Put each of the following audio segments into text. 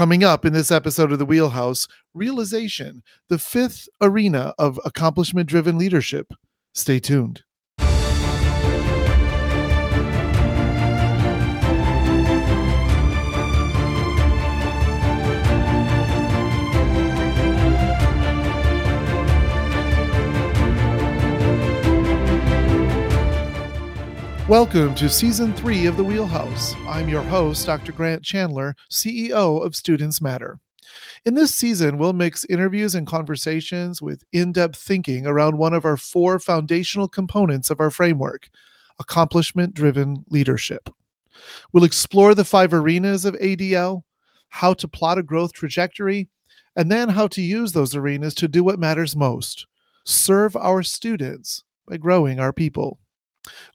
Coming up in this episode of The Wheelhouse, realization, the fifth arena of accomplishment driven leadership. Stay tuned. Welcome to season three of The Wheelhouse. I'm your host, Dr. Grant Chandler, CEO of Students Matter. In this season, we'll mix interviews and conversations with in depth thinking around one of our four foundational components of our framework accomplishment driven leadership. We'll explore the five arenas of ADL, how to plot a growth trajectory, and then how to use those arenas to do what matters most serve our students by growing our people.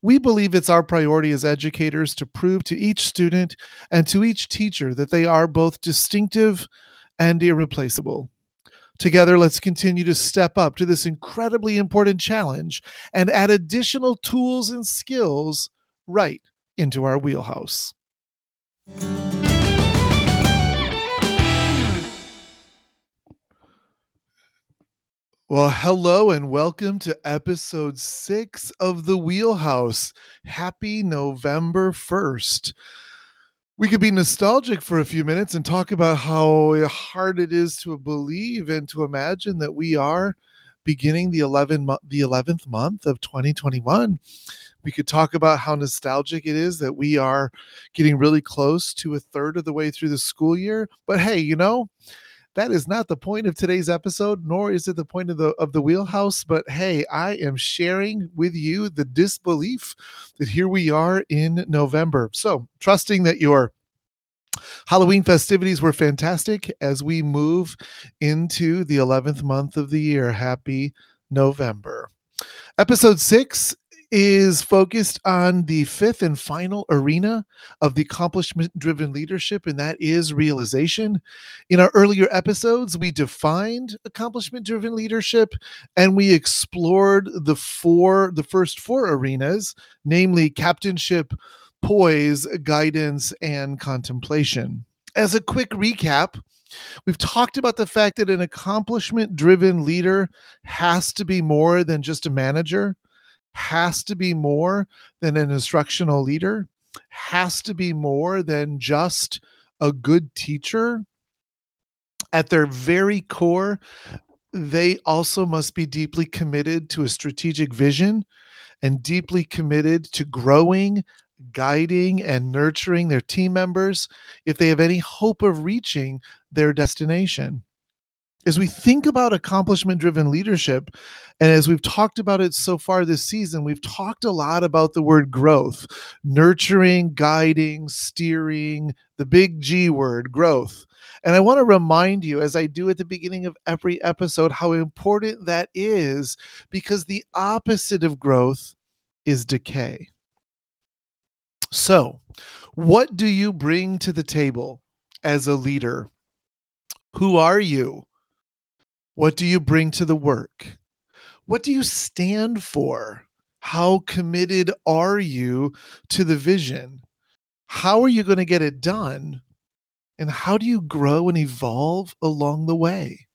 We believe it's our priority as educators to prove to each student and to each teacher that they are both distinctive and irreplaceable. Together, let's continue to step up to this incredibly important challenge and add additional tools and skills right into our wheelhouse. Well, hello and welcome to episode six of The Wheelhouse. Happy November 1st. We could be nostalgic for a few minutes and talk about how hard it is to believe and to imagine that we are beginning the 11 mo- the 11th month of 2021. We could talk about how nostalgic it is that we are getting really close to a third of the way through the school year. But hey, you know, that is not the point of today's episode nor is it the point of the of the wheelhouse but hey i am sharing with you the disbelief that here we are in november so trusting that your Halloween festivities were fantastic as we move into the 11th month of the year. Happy November. Episode six is focused on the fifth and final arena of the accomplishment driven leadership, and that is realization. In our earlier episodes, we defined accomplishment driven leadership and we explored the four, the first four arenas, namely captainship, poise, guidance, and contemplation. As a quick recap, We've talked about the fact that an accomplishment driven leader has to be more than just a manager has to be more than an instructional leader, has to be more than just a good teacher. At their very core, they also must be deeply committed to a strategic vision and deeply committed to growing, guiding, and nurturing their team members if they have any hope of reaching their destination as we think about accomplishment driven leadership, and as we've talked about it so far this season, we've talked a lot about the word growth, nurturing, guiding, steering, the big G word, growth. And I want to remind you, as I do at the beginning of every episode, how important that is because the opposite of growth is decay. So, what do you bring to the table as a leader? Who are you? What do you bring to the work? What do you stand for? How committed are you to the vision? How are you going to get it done? And how do you grow and evolve along the way?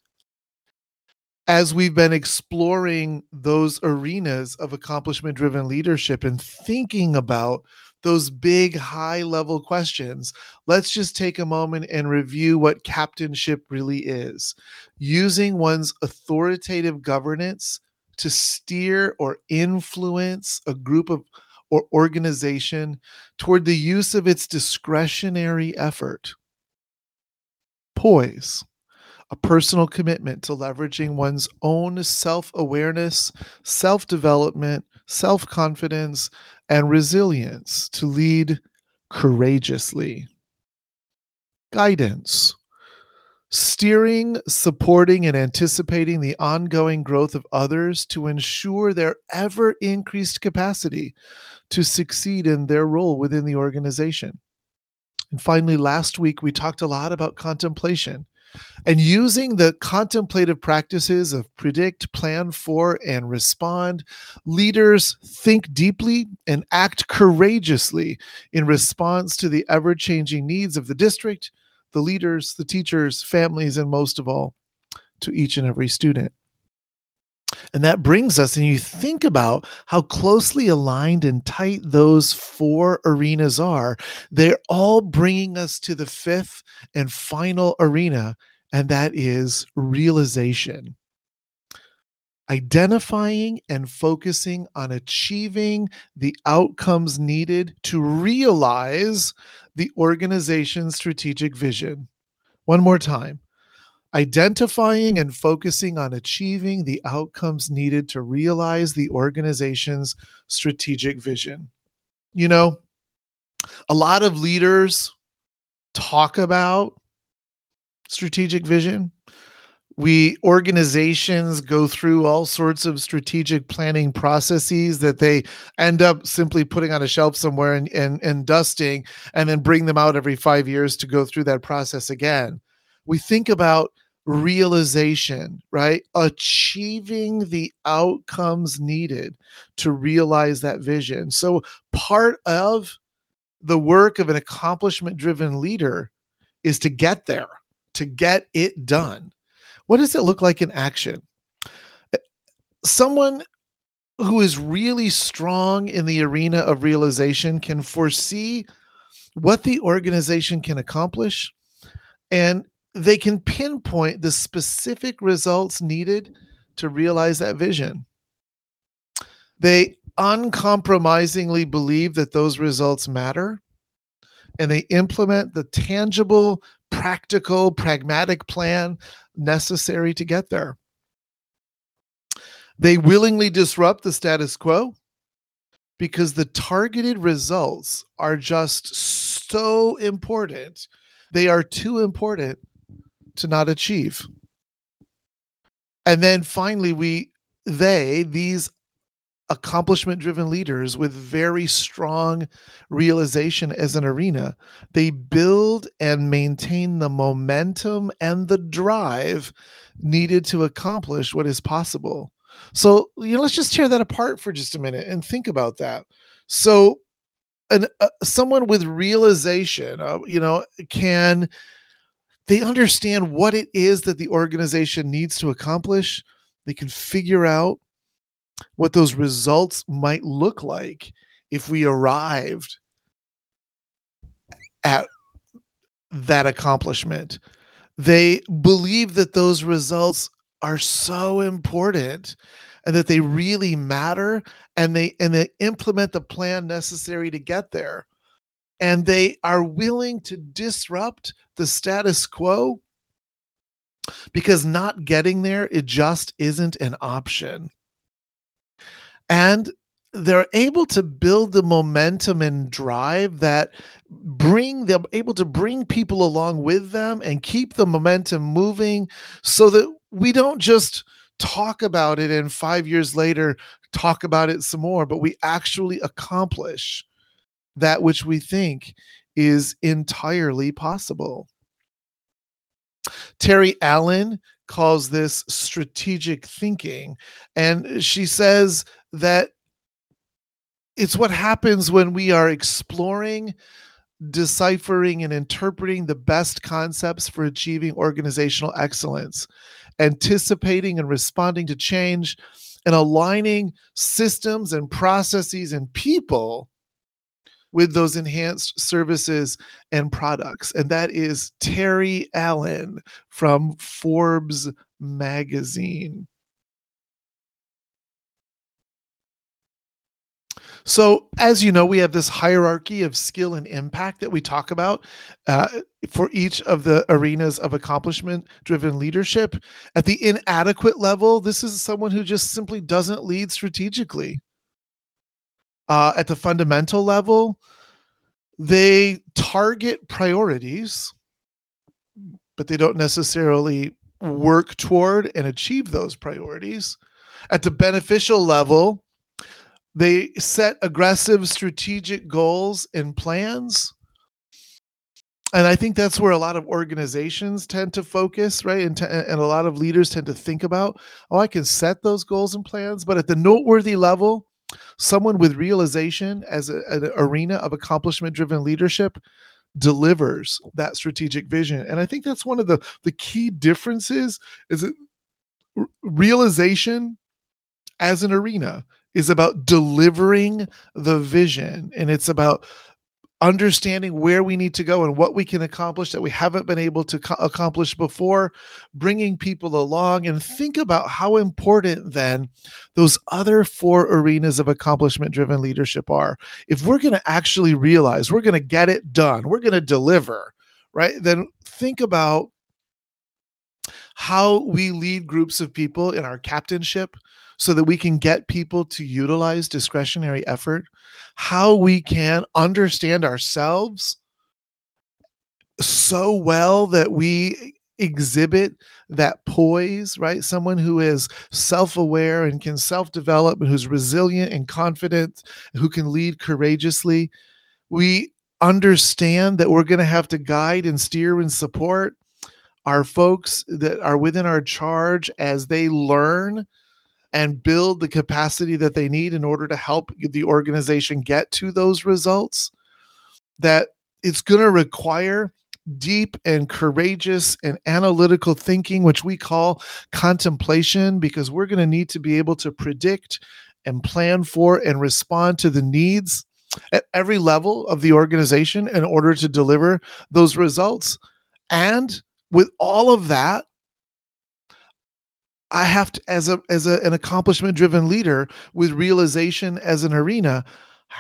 As we've been exploring those arenas of accomplishment driven leadership and thinking about those big high level questions, let's just take a moment and review what captainship really is. Using one's authoritative governance to steer or influence a group of or organization toward the use of its discretionary effort. Poise, a personal commitment to leveraging one's own self awareness, self development, self confidence, and resilience to lead courageously. Guidance. Steering, supporting, and anticipating the ongoing growth of others to ensure their ever increased capacity to succeed in their role within the organization. And finally, last week we talked a lot about contemplation and using the contemplative practices of predict, plan for, and respond, leaders think deeply and act courageously in response to the ever changing needs of the district, the leaders, the teachers, families, and most of all, to each and every student. And that brings us, and you think about how closely aligned and tight those four arenas are. They're all bringing us to the fifth and final arena, and that is realization. Identifying and focusing on achieving the outcomes needed to realize the organization's strategic vision. One more time identifying and focusing on achieving the outcomes needed to realize the organization's strategic vision. You know, a lot of leaders talk about strategic vision. We organizations go through all sorts of strategic planning processes that they end up simply putting on a shelf somewhere and, and, and dusting and then bring them out every five years to go through that process again. We think about realization, right? Achieving the outcomes needed to realize that vision. So, part of the work of an accomplishment driven leader is to get there, to get it done. What does it look like in action? Eh, someone who is really strong in the arena of realization can foresee what the organization can accomplish and they can pinpoint the specific results needed to realize that vision. They uncompromisingly believe that those results matter and they implement the tangible, practical, pragmatic plan necessary to get there. They willingly disrupt the status quo because the targeted results are just so important. They are too important to not achieve. And then finally, we, they, these accomplishment driven leaders with very strong realization as an arena, they build and maintain the momentum and the drive needed to accomplish what is possible. So, you know, let's just tear that apart for just a minute and think about that. So, an, uh, someone with realization, uh, you know, can they understand what it is that the organization needs to accomplish. They can figure out what those results might look like if we arrived at that accomplishment. They believe that those results are so important and that they really matter and they and they implement the plan necessary to get there and they are willing to disrupt the status quo because not getting there it just isn't an option. And they're able to build the momentum and drive that bring them able to bring people along with them and keep the momentum moving so that we don't just talk about it and 5 years later talk about it some more but we actually accomplish that which we think is entirely possible. Terry Allen calls this strategic thinking, and she says that it's what happens when we are exploring, deciphering, and interpreting the best concepts for achieving organizational excellence, anticipating and responding to change, and aligning systems and processes and people with those enhanced services and products. And that is Terry Allen from Forbes magazine. So, as you know, we have this hierarchy of skill and impact that we talk about uh, for each of the arenas of accomplishment driven leadership. At the inadequate level, this is someone who just simply doesn't lead strategically uh, at the fundamental level, they target priorities, but they don't necessarily work toward and achieve those priorities. At the beneficial level, they set aggressive strategic goals and plans. And I think that's where a lot of organizations tend to focus, right? And, to, and a lot of leaders tend to think about, oh, I can set those goals and plans. But at the noteworthy level, someone with realization as a, an arena of accomplishment driven leadership delivers that strategic vision. And i think that's one of the the key differences is it realization as an arena is about delivering the vision and it's about understanding where we need to go and what we can accomplish that we haven't been able to co- accomplish before, bringing people along, and think about how important then those other four arenas of accomplishment driven leadership are. If we're going to actually realize we're going to get it done, we're going to deliver, right? Then think about how we lead groups of people in our captainship so that we can get people to utilize discretionary effort, how we can understand ourselves so well that we exhibit that poise, right? Someone who is self aware and can self develop and who's resilient and confident, who can lead courageously. We understand that we're going to have to guide and steer and support our folks that are within our charge as they learn and build the capacity that they need in order to help the organization get to those results, that it's going to require deep and courageous and analytical thinking, which we call contemplation, because we're going to need to be able to predict and plan for and respond to the needs at every level of the organization in order to deliver those results. And with all of that, I have to, as a as a, an accomplishment driven leader with realization as an arena,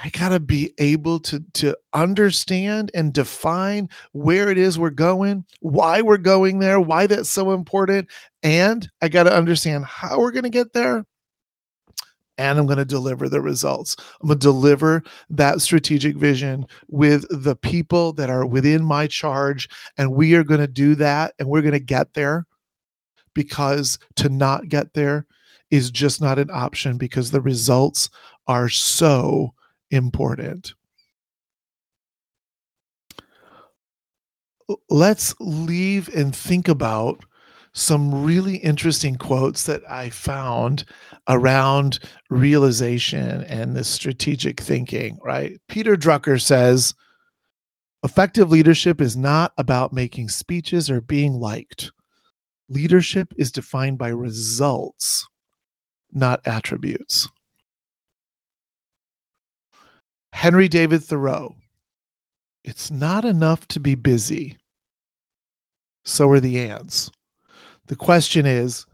I gotta be able to to understand and define where it is we're going, why we're going there, why that's so important, and I gotta understand how we're gonna get there. And I'm going to deliver the results. I'm going to deliver that strategic vision with the people that are within my charge. And we are going to do that and we're going to get there because to not get there is just not an option because the results are so important. Let's leave and think about some really interesting quotes that I found around realization and this strategic thinking, right? Peter Drucker says, effective leadership is not about making speeches or being liked. Leadership is defined by results, not attributes. Henry David Thoreau. It's not enough to be busy. So are the ants. The question is,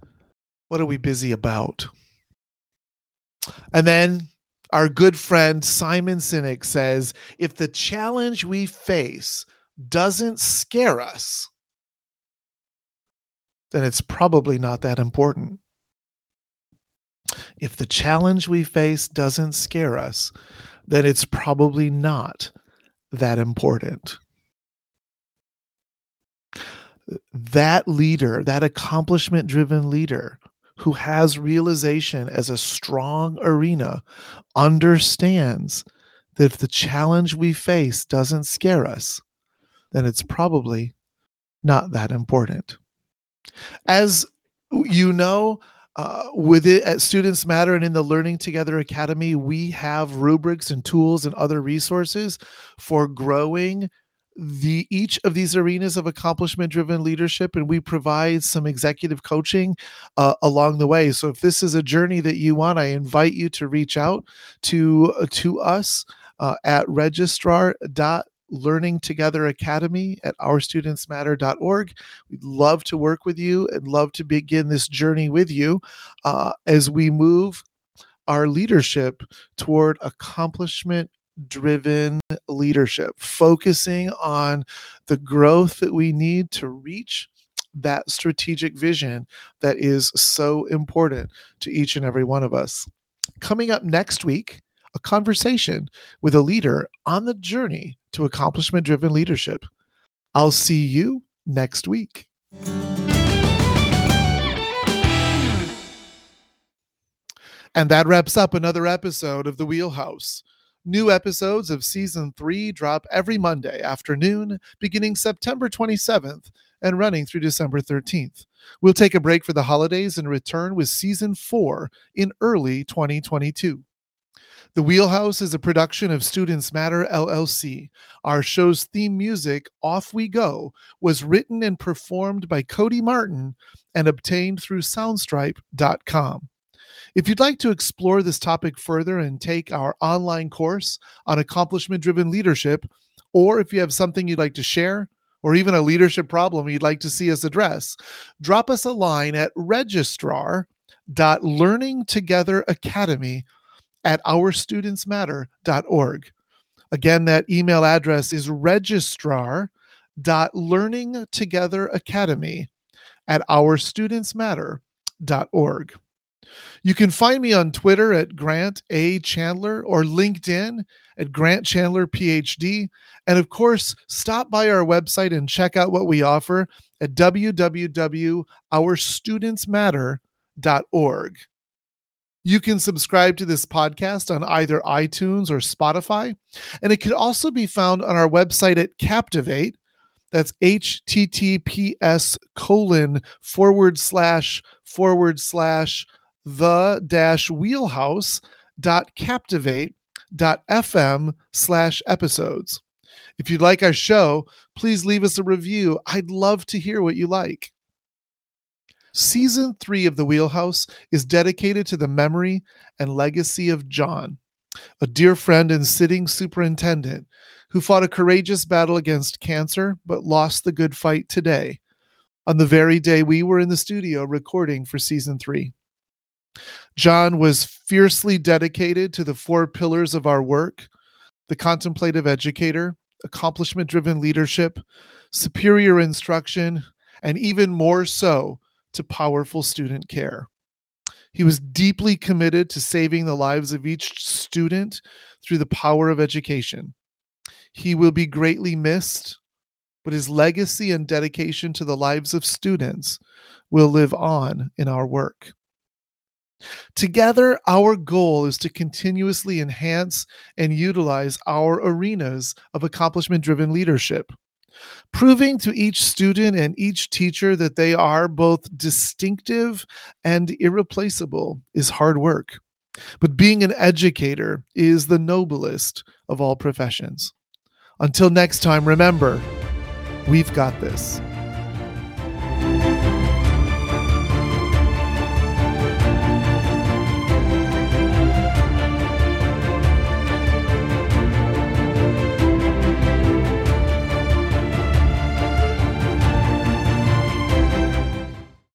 what are we busy about? And then our good friend Simon Sinek says if the challenge we face doesn't scare us, then it's probably not that important. If the challenge we face doesn't scare us, then it's probably not that important. That leader, that accomplishment driven leader who has realization as a strong arena, understands that if the challenge we face doesn't scare us, then it's probably not that important. As you know, uh, with it at Students Matter and in the Learning Together Academy, we have rubrics and tools and other resources for growing the each of these arenas of accomplishment driven leadership and we provide some executive coaching uh, along the way so if this is a journey that you want i invite you to reach out to uh, to us uh, at registrar dot Learning Together Academy at ourstudentsmatter.org. We'd love to work with you and love to begin this journey with you uh, as we move our leadership toward accomplishment driven leadership, focusing on the growth that we need to reach that strategic vision that is so important to each and every one of us. Coming up next week, a conversation with a leader on the journey to accomplishment driven leadership. I'll see you next week. And that wraps up another episode of The Wheelhouse. New episodes of season three drop every Monday afternoon, beginning September 27th and running through December 13th. We'll take a break for the holidays and return with season four in early 2022. The Wheelhouse is a production of Students Matter LLC. Our show's theme music, Off We Go, was written and performed by Cody Martin and obtained through Soundstripe.com. If you'd like to explore this topic further and take our online course on accomplishment driven leadership, or if you have something you'd like to share, or even a leadership problem you'd like to see us address, drop us a line at registrar.learningtogetheracademy at ourstudentsmatter.org. Again, that email address is registrar.learningtogetheracademy at ourstudentsmatter.org. You can find me on Twitter at Grant A. Chandler or LinkedIn at Grant Chandler PhD. And of course, stop by our website and check out what we offer at www.ourstudentsmatter.org. You can subscribe to this podcast on either iTunes or Spotify, and it can also be found on our website at Captivate. That's https colon forward slash forward slash the dash wheelhouse dot captivate dot fm slash episodes. If you'd like our show, please leave us a review. I'd love to hear what you like. Season three of The Wheelhouse is dedicated to the memory and legacy of John, a dear friend and sitting superintendent who fought a courageous battle against cancer but lost the good fight today, on the very day we were in the studio recording for season three. John was fiercely dedicated to the four pillars of our work the contemplative educator, accomplishment driven leadership, superior instruction, and even more so to powerful student care. He was deeply committed to saving the lives of each student through the power of education. He will be greatly missed, but his legacy and dedication to the lives of students will live on in our work. Together, our goal is to continuously enhance and utilize our arenas of accomplishment driven leadership. Proving to each student and each teacher that they are both distinctive and irreplaceable is hard work. But being an educator is the noblest of all professions. Until next time, remember, we've got this.